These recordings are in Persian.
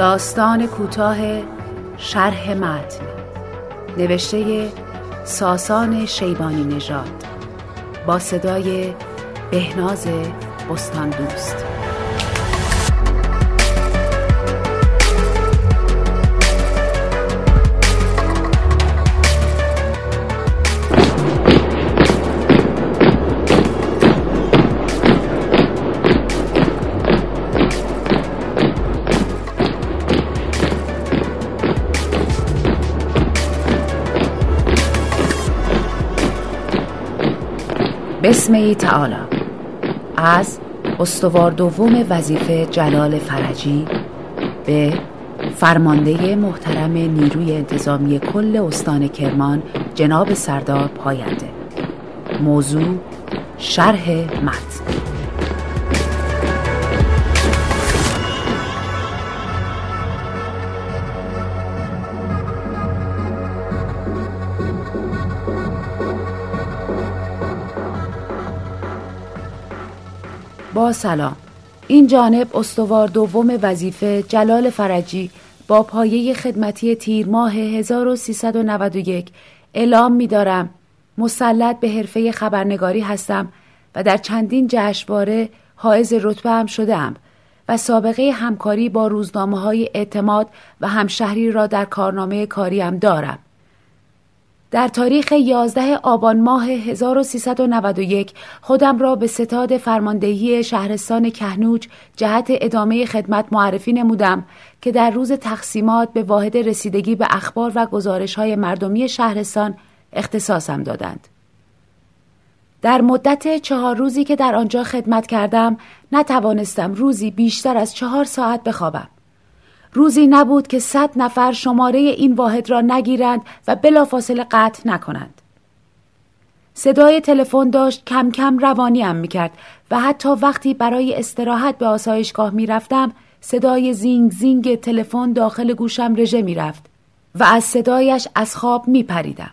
داستان کوتاه شرح متن. نوشته ساسان شیبانی نژاد. با صدای بهناز بستان دوست بسم تعالی. از استوار دوم وظیفه جلال فرجی به فرمانده محترم نیروی انتظامی کل استان کرمان جناب سردار پاینده. موضوع شرح متن با سلام این جانب استوار دوم وظیفه جلال فرجی با پایه خدمتی تیر ماه 1391 اعلام می دارم مسلط به حرفه خبرنگاری هستم و در چندین جشنواره حائز رتبه هم شده و سابقه همکاری با روزنامه های اعتماد و همشهری را در کارنامه کاریم دارم. در تاریخ 11 آبان ماه 1391 خودم را به ستاد فرماندهی شهرستان کهنوج جهت ادامه خدمت معرفی نمودم که در روز تقسیمات به واحد رسیدگی به اخبار و گزارش های مردمی شهرستان اختصاصم دادند. در مدت چهار روزی که در آنجا خدمت کردم نتوانستم روزی بیشتر از چهار ساعت بخوابم. روزی نبود که صد نفر شماره این واحد را نگیرند و بلافاصله قطع نکنند. صدای تلفن داشت کم کم روانیم می کرد و حتی وقتی برای استراحت به آسایشگاه می رفتم صدای زینگ زینگ تلفن داخل گوشم رژه می رفت و از صدایش از خواب می پریدم.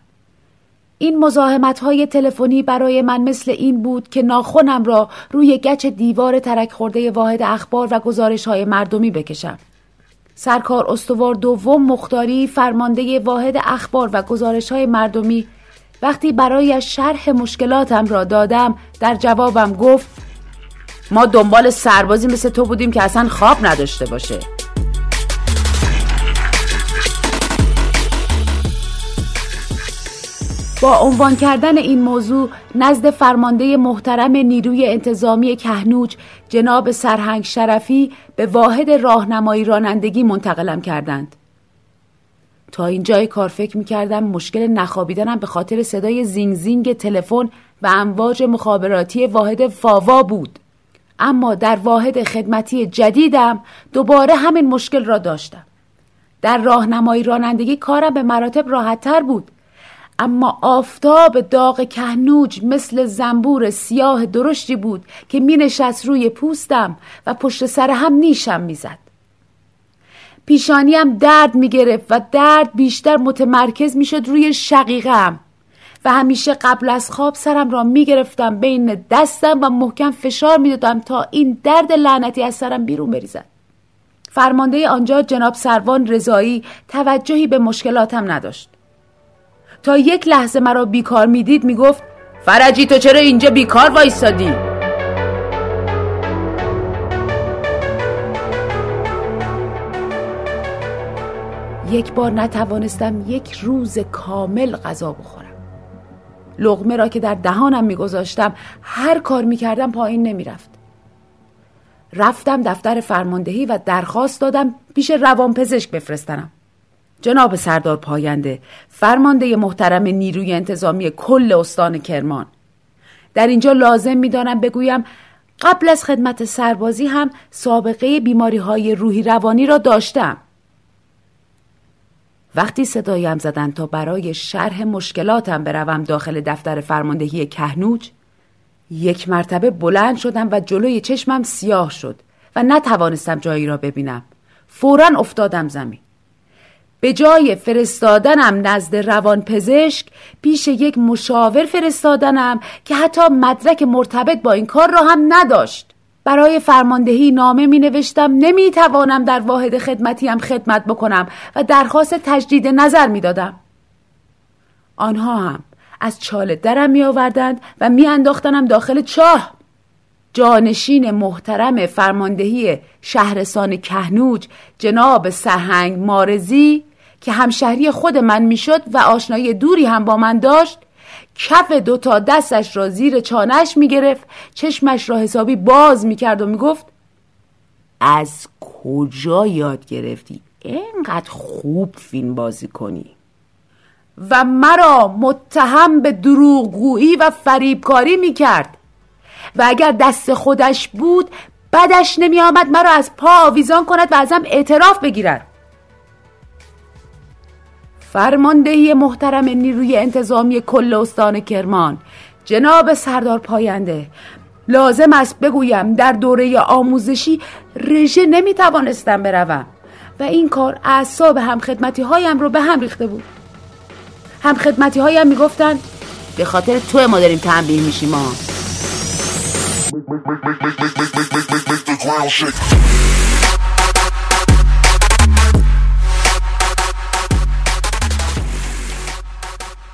این مزاحمت های تلفنی برای من مثل این بود که ناخونم را روی گچ دیوار ترک خورده واحد اخبار و گزارش های مردمی بکشم. سرکار استوار دوم مختاری فرمانده واحد اخبار و گزارش های مردمی وقتی برای شرح مشکلاتم را دادم در جوابم گفت ما دنبال سربازی مثل تو بودیم که اصلا خواب نداشته باشه با عنوان کردن این موضوع نزد فرمانده محترم نیروی انتظامی کهنوج جناب سرهنگ شرفی به واحد راهنمایی رانندگی منتقلم کردند. تا اینجای کار فکر می‌کردم مشکل نخوابیدنم به خاطر صدای زینگ زینگ تلفن و امواج مخابراتی واحد فاوا بود. اما در واحد خدمتی جدیدم دوباره همین مشکل را داشتم. در راهنمایی رانندگی کارم به مراتب راحتتر بود. اما آفتاب داغ کهنوج مثل زنبور سیاه درشتی بود که می نشست روی پوستم و پشت سر هم نیشم می‌زد. پیشانیم درد می گرفت و درد بیشتر متمرکز می شد روی شقیقم و همیشه قبل از خواب سرم را می گرفتم بین دستم و محکم فشار می دادم تا این درد لعنتی از سرم بیرون بریزد. فرمانده آنجا جناب سروان رضایی توجهی به مشکلاتم نداشت. تا یک لحظه مرا بیکار می‌دید می‌گفت فرجی تو چرا اینجا بیکار وایستادی یک بار نتوانستم یک روز کامل غذا بخورم. لغمه را که در دهانم میگذاشتم هر کار می‌کردم پایین نمی‌رفت. رفتم دفتر فرماندهی و درخواست دادم پیش روانپزشک بفرستنم. جناب سردار پاینده فرمانده محترم نیروی انتظامی کل استان کرمان. در اینجا لازم می‌دانم بگویم قبل از خدمت سربازی هم سابقه بیماری های روحی روانی را داشتم. وقتی صدایم زدن تا برای شرح مشکلاتم بروم داخل دفتر فرماندهی کهنوج یک مرتبه بلند شدم و جلوی چشمم سیاه شد و نتوانستم جایی را ببینم. فورا افتادم زمین. به جای فرستادنم نزد روانپزشک پیش یک مشاور فرستادنم که حتی مدرک مرتبط با این کار را هم نداشت برای فرماندهی نامه می نوشتم نمی توانم در واحد خدمتی هم خدمت بکنم و درخواست تجدید نظر می دادم. آنها هم از چاله درم می آوردند و می انداختنم داخل چاه جانشین محترم فرماندهی شهرستان کهنوج جناب سرهنگ مارزی که همشهری خود من می‌شد و آشنایی دوری هم با من داشت کف دوتا دستش را زیر چانش می‌گرفت چشمش را حسابی باز می‌کرد و می‌گفت از کجا یاد گرفتی؟ اینقدر خوب فیلم بازی کنی. و مرا متهم به دروغگویی و فریبکاری می‌کرد. و اگر دست خودش بود بدش نمی آمد مرا از پا آویزان کند و ازم اعتراف بگیرد. فرماندهی محترم نیروی انتظامی کل استان کرمان. جناب سردار پاینده لازم است بگویم در دوره آموزشی رژه نمی توانستم بروم و این کار اعصاب همخدمتی هایم رو به هم ریخته بود. همخدمتی هایم می‌گفتند به خاطر تو ما داریم تنبیه میشیم ما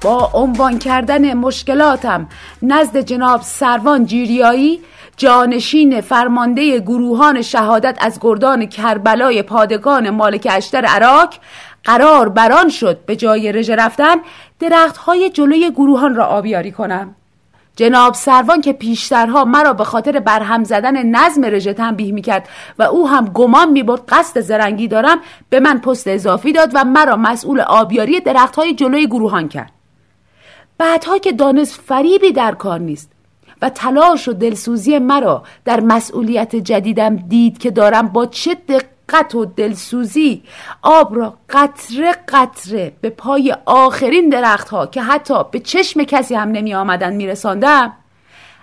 با عنوان کردن مشکلاتم نزد جناب سروان جیریایی جانشین فرمانده گروهان شهادت از گردان کربلای پادگان مالک اشتر عراق قرار بران شد به جای رژه رفتن درخت های جلوی گروهان را آبیاری کنم. جناب سروان که پیشترها مرا به خاطر برهم زدن نظم رژه تنبیه می‌کرد و او هم گمان می‌برد قصد زرنگی دارم به من پست اضافی داد و مرا مسئول آبیاری درخت های جلوی گروهان کرد. بعدها که دانست فریبی در کار نیست و تلاش و دلسوزی مرا در مسئولیت جدیدم دید که دارم با چه دقت و دلسوزی آب را قطره قطره به پای آخرین درختها که حتی به چشم کسی هم نمی آمدن می رساندم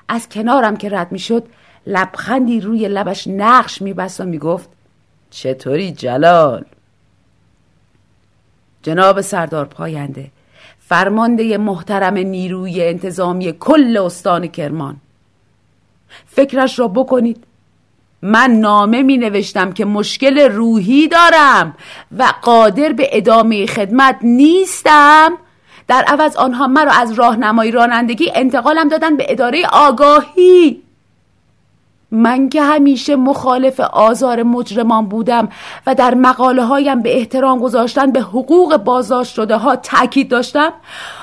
از کنارم که رد می شد لبخندی روی لبش نقش می بست و می گفت چطوری جلال؟ جناب سردار پاینده فرمانده محترم نیروی انتظامی کل استان کرمان. فکرش را بکنید. من نامه می نوشتم که مشکل روحی دارم و قادر به ادامه خدمت نیستم. در عوض آنها مرا از راهنمایی رانندگی انتقالم دادن به اداره آگاهی. من که همیشه مخالف آزار مجرمان بودم و در مقاله هایم به احترام گذاشتن به حقوق بازداشت شده ها تاکید داشتم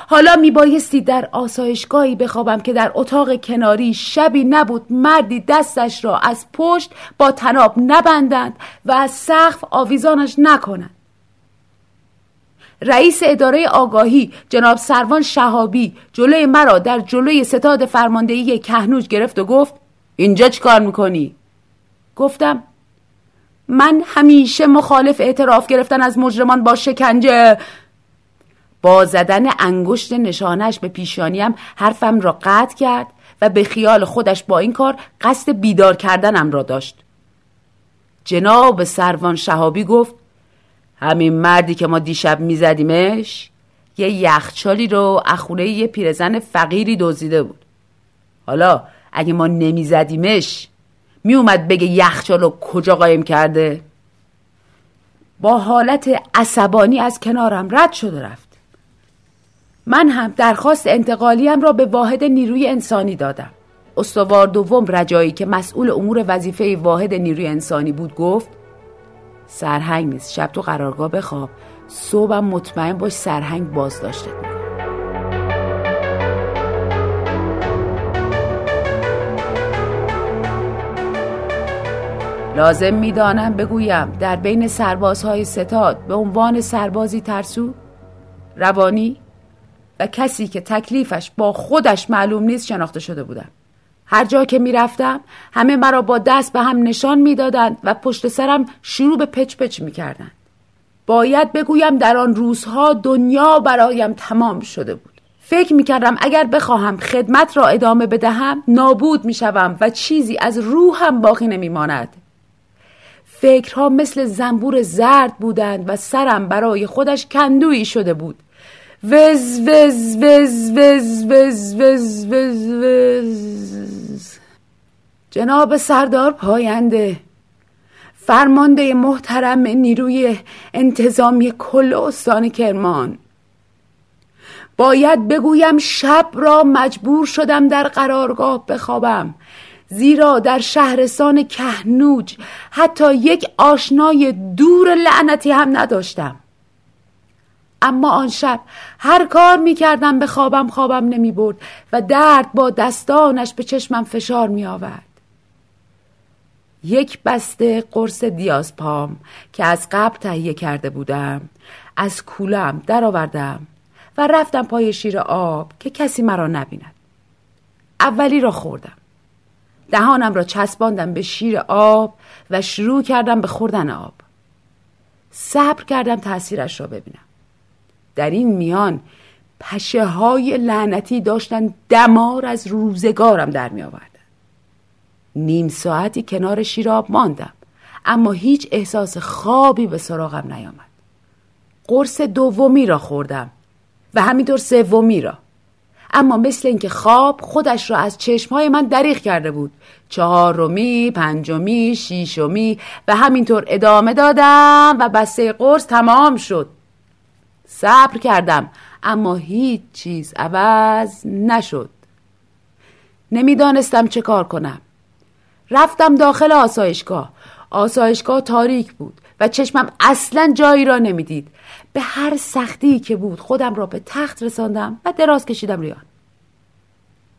حالا می بایستی در آسایشگاهی بخوابم که در اتاق کناری شبی نبود مردی دستش را از پشت با تناب نبندند و از سقف آویزانش نکنند. رئیس اداره آگاهی جناب سروان شهابی جلوی مرا در جلوی ستاد فرماندهی کهنوج گرفت و گفت اینجا چی کار می‌کنی؟ گفتم من همیشه مخالف اعتراف گرفتن از مجرمان با شکنجه با زدن انگشت نشانش به پیشانیم حرفم را قطع کرد و به خیال خودش با این کار قصد بیدار کردنم را داشت جناب سروان شهابی گفت همین مردی که ما دیشب میزدیمش یه یخچالی رو اخونه یه پیرزن فقیری دزدیده بود حالا اگه ما نمیزدیمش میومد بگه یخچال رو کجا قایم کرده؟ با حالت عصبانی از کنارم رد شد و رفت. من هم درخواست انتقالیم را به واحد نیروی انسانی دادم. استوار دوم رجایی که مسئول امور وظیفه واحد نیروی انسانی بود گفت سرهنگ نیست شب تو قرارگاه بخواب صبحم مطمئن باش سرهنگ باز داشته لازم می‌دانم بگویم در بین سربازهای ستاد به عنوان سربازی ترسو روانی و کسی که تکلیفش با خودش معلوم نیست شناخته شده بودم. هر جا که می‌رفتم همه مرا با دست به هم نشان می‌دادند و پشت سرم شروع به پچ پچ می‌کردند. باید بگویم در آن روزها دنیا برایم تمام شده بود. فکر می‌کردم اگر بخواهم خدمت را ادامه بدهم نابود می‌شوم و چیزی از روحم باقی نمیماند. فکرها مثل زنبور زرد بودند و سرم برای خودش کندویی شده بود. وز وز وز وز وز وز وز وز. جناب سردار پاینده فرمانده محترم نیروی انتظامی کل استان کرمان. باید بگویم شب را مجبور شدم در قرارگاه بخوابم زیرا در شهرستان کهنوج حتی یک آشنای دور لعنتی هم نداشتم. اما آن شب هر کار می کردم به خوابم خوابم نمی برد و درد با دستانش به چشمم فشار می آورد یک بسته قرص دیازپام که از قبل تهیه کرده بودم از کولم درآوردم و رفتم پای شیر آب که کسی مرا نبیند. اولی را خوردم. دهانم را چسباندم به شیر آب و شروع کردم به خوردن آب. صبر کردم تاثیرش را ببینم. در این میان پشه های لعنتی داشتن دمار از روزگارم در می آوردن. نیم ساعتی کنار شیراب ماندم اما هیچ احساس خوابی به سراغم نیامد. قرص دومی را خوردم و همینطور سومی را. اما مثل اینکه خواب خودش را از چشمهای من دریغ کرده بود. چهارمی، پنجمی، شیشمی و همینطور ادامه دادم و بسته قرص تمام شد. صبر کردم اما هیچ چیز عوض نشد. نمی‌دانستم چه کار کنم. رفتم داخل آسایشگاه. آسایشگاه تاریک بود و چشمم اصلا جایی را نمی‌دید. به هر سختی که بود خودم را به تخت رساندم و دراز کشیدم ریان.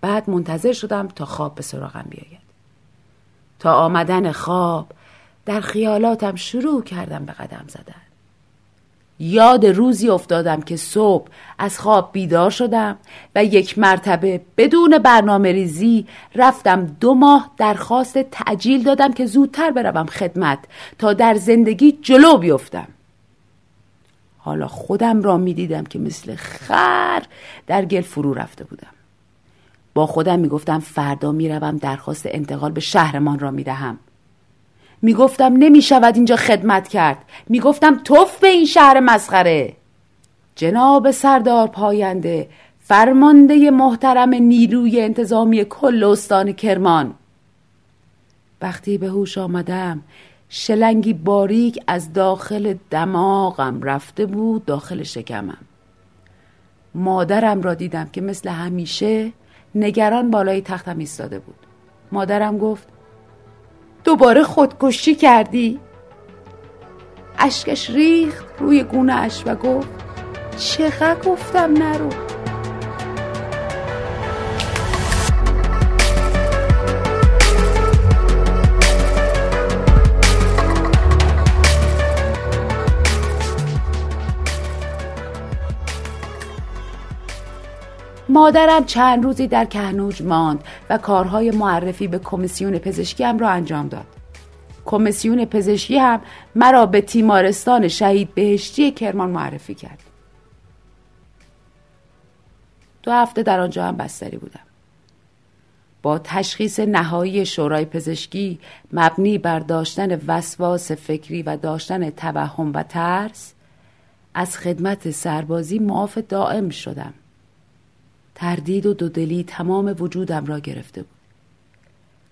بعد منتظر شدم تا خواب به سراغم بیاید. تا آمدن خواب در خیالاتم شروع کردم به قدم زدن. یاد روزی افتادم که صبح از خواب بیدار شدم و یک مرتبه بدون برنامه ریزی رفتم دو ماه درخواست تعجیل دادم که زودتر بروم خدمت تا در زندگی جلو بیفتم. حالا خودم را می‌دیدم که مثل خر در گل فرو رفته بودم. با خودم می‌گفتم فردا می‌روم درخواست انتقال به شهرمان را می‌دهم. می‌گفتم نمی‌شود اینجا خدمت کرد. می‌گفتم توف به این شهر مسخره. جناب سردار پاینده فرمانده محترم نیروی انتظامی کل استان کرمان. وقتی به هوش آمدم شلنگی باریک از داخل دماغم رفته بود داخل شکمم. مادرم را دیدم که مثل همیشه نگران بالای تختم ایستاده بود. مادرم گفت دوباره خودکشی کردی؟ اشکش ریخت روی گونه اش و گفت چقدر گفتم نرو؟ مادرم چند روزی در کهنوج ماند و کارهای معرفی به کمیسیون پزشکی هم را انجام داد. کمیسیون پزشکی هم مرا به تیمارستان شهید بهشتی کرمان معرفی کرد. دو هفته در آنجا هم بستری بودم. با تشخیص نهایی شورای پزشکی مبنی بر داشتن وسواس فکری و داشتن توهم و ترس از خدمت سربازی معاف دائم شدم. تردید و دودلی تمام وجودم را گرفته بود.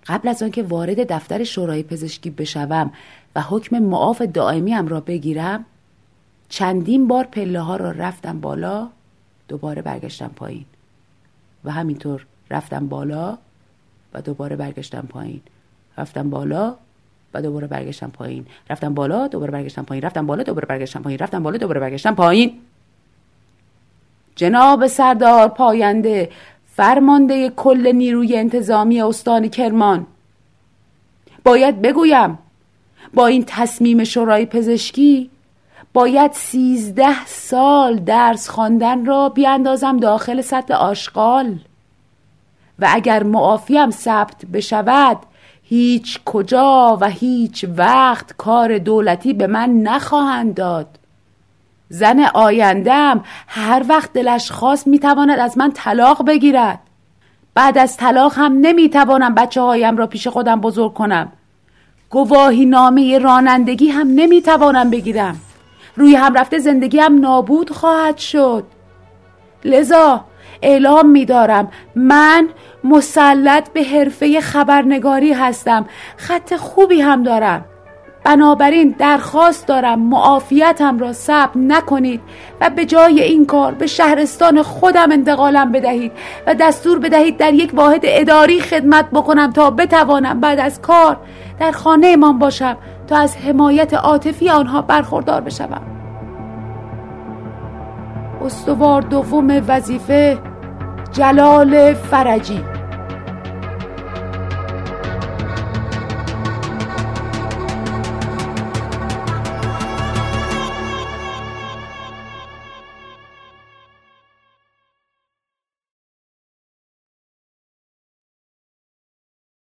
قبل از آنکه وارد دفتر شورای پزشکی بشوم و حکم معاف دائمیم را بگیرم چندین بار پله ها را رفتم بالا دوباره برگشتم پایین. و همینطور رفتم بالا و دوباره برگشتم پایین. رفتم بالا و دوباره برگشتم پایین. رفتم بالا دوباره برگشتم پایین. رفتم بالا دوباره برگشتم پایین. رفتم بالا دوباره برگشتم پایین. جناب سردار پاینده فرمانده کل نیروی انتظامی استان کرمان. باید بگویم با این تصمیم شورای پزشکی باید سیزده سال درس خواندن را بیاندازم داخل سطح آشغال. و اگر معافیم ثبت بشود هیچ کجا و هیچ وقت کار دولتی به من نخواهند داد. زن آیندم هر وقت دلش خواست می‌تواند از من طلاق بگیرد. بعد از طلاق هم نمی‌توانم بچه هایم را پیش خودم بزرگ کنم. گواهی نامه رانندگی هم نمی‌توانم بگیرم. روی هم رفته زندگی هم نابود خواهد شد. لذا اعلام می دارم من مسلط به حرفه خبرنگاری هستم. خط خوبی هم دارم. بنابراین درخواست دارم معافیتم را ثبت نکنید و به جای این کار به شهرستان خودم انتقالم بدهید و دستور بدهید در یک واحد اداری خدمت بکنم تا بتوانم بعد از کار در خانه من باشم تا از حمایت عاطفی آنها برخوردار بشوم. استوار دوم وظیفه جلال فرجی.